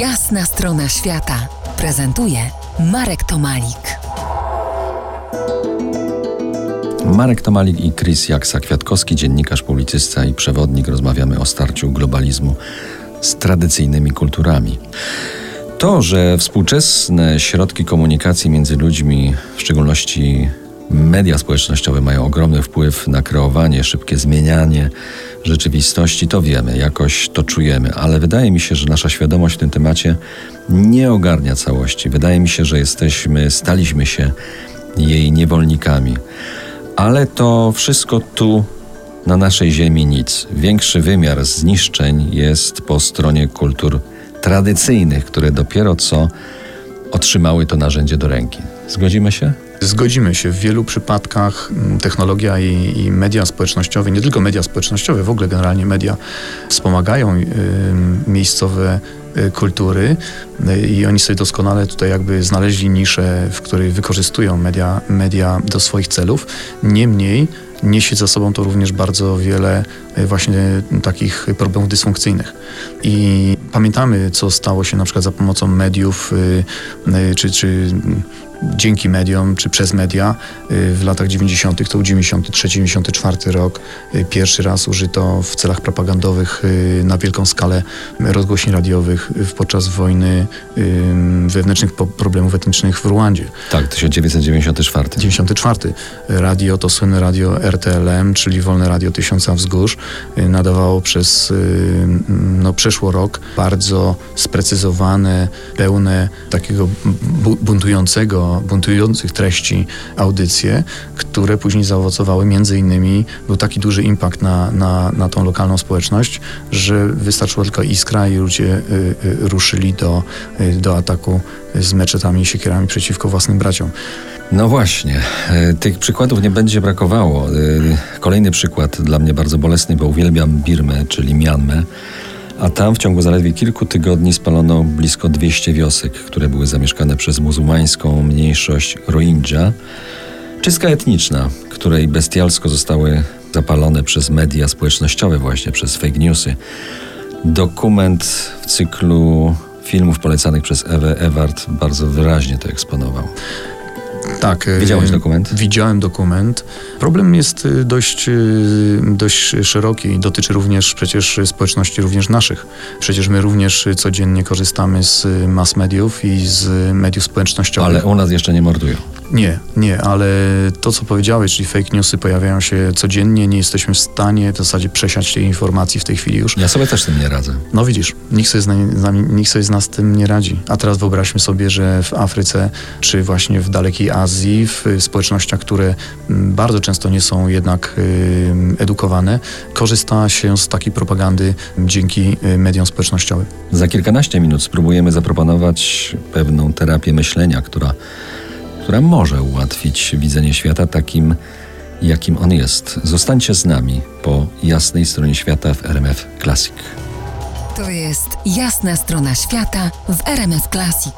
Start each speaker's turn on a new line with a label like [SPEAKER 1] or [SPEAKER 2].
[SPEAKER 1] Jasna strona świata prezentuje Marek Tomalik.
[SPEAKER 2] Marek Tomalik i Chris Jaksa-Kwiatkowski, dziennikarz, publicysta i przewodnik. Rozmawiamy o starciu globalizmu z tradycyjnymi kulturami. To, że współczesne środki komunikacji między ludźmi, w szczególności media społecznościowe, mają ogromny wpływ na kreowanie, szybkie zmienianie rzeczywistości, to wiemy, jakoś to czujemy, ale wydaje mi się, że nasza świadomość w tym temacie nie ogarnia całości. Wydaje mi się, że jesteśmy, staliśmy się jej niewolnikami. Ale to wszystko tu, na naszej ziemi, nic. Większy wymiar zniszczeń jest po stronie kultur tradycyjnych, które dopiero co otrzymały to narzędzie do ręki. Zgodzimy się?
[SPEAKER 3] Zgodzimy się. W wielu przypadkach mm, technologia i, i, media społecznościowe, nie tylko media społecznościowe, w ogóle generalnie media wspomagają y, miejscowe y, kultury y, i oni sobie doskonale tutaj jakby znaleźli niszę, w której wykorzystują media, media do swoich celów. Niemniej niesie za sobą to również bardzo wiele e, właśnie takich problemów dysfunkcyjnych. I pamiętamy, co stało się na przykład za pomocą mediów, e, e, czy, czy dzięki mediom, czy przez media w latach 90., to był 93-94 rok. Pierwszy raz użyto w celach propagandowych na wielką skalę rozgłośni radiowych podczas wojny wewnętrznych problemów etnicznych w Ruandzie.
[SPEAKER 2] Tak, 1994.
[SPEAKER 3] 94. Radio to słynne radio RTLM, czyli Wolne Radio Tysiąca Wzgórz, y, nadawało przez, y, no przeszło rok bardzo sprecyzowane, pełne takiego buntującego, buntujących treści audycje, które później zaowocowały między innymi, był taki duży impact na, na, na tą lokalną społeczność, że wystarczyła tylko iskra i ludzie y, ruszyli do, do ataku z meczetami i siekierami przeciwko własnym braciom.
[SPEAKER 2] No właśnie, e, tych przykładów nie będzie brakowało. E, kolejny przykład dla mnie bardzo bolesny, bo uwielbiam Birmę, czyli Mianmę, a tam w ciągu zaledwie kilku tygodni spalono blisko 200 wiosek, które były zamieszkane przez muzułmańską mniejszość Rohingya. Czystka etniczna, której bestialsko zostały zapalone przez media społecznościowe, właśnie przez fake newsy. Dokument w cyklu filmów polecanych przez Ewę Ewart bardzo wyraźnie to eksponował.
[SPEAKER 3] Tak.
[SPEAKER 2] Widziałeś dokument?
[SPEAKER 3] Widziałem dokument. Problem jest y, dość, y, dość szeroki i dotyczy również przecież społeczności również naszych. Przecież my również codziennie korzystamy z mass mediów i z mediów społecznościowych.
[SPEAKER 2] Ale u nas jeszcze nie mordują.
[SPEAKER 3] Nie, nie, ale to, co powiedziałeś, czyli fake newsy pojawiają się codziennie, nie jesteśmy w stanie w zasadzie przesiać tej informacji w tej chwili już.
[SPEAKER 2] Ja sobie też tym nie radzę.
[SPEAKER 3] No widzisz, nikt sobie, z nami, nikt sobie z nas tym nie radzi. A teraz wyobraźmy sobie, że w Afryce, czy właśnie w dalekiej Azji, w społecznościach, które mm, bardzo często nie są jednak y, edukowane, korzysta się z takiej propagandy dzięki y, mediom społecznościowym.
[SPEAKER 2] Za kilkanaście minut spróbujemy zaproponować pewną terapię myślenia, która która może ułatwić widzenie świata takim, jakim on jest. Zostańcie z nami po jasnej stronie świata w RMF Classic.
[SPEAKER 1] To jest jasna strona świata w RMF Classic.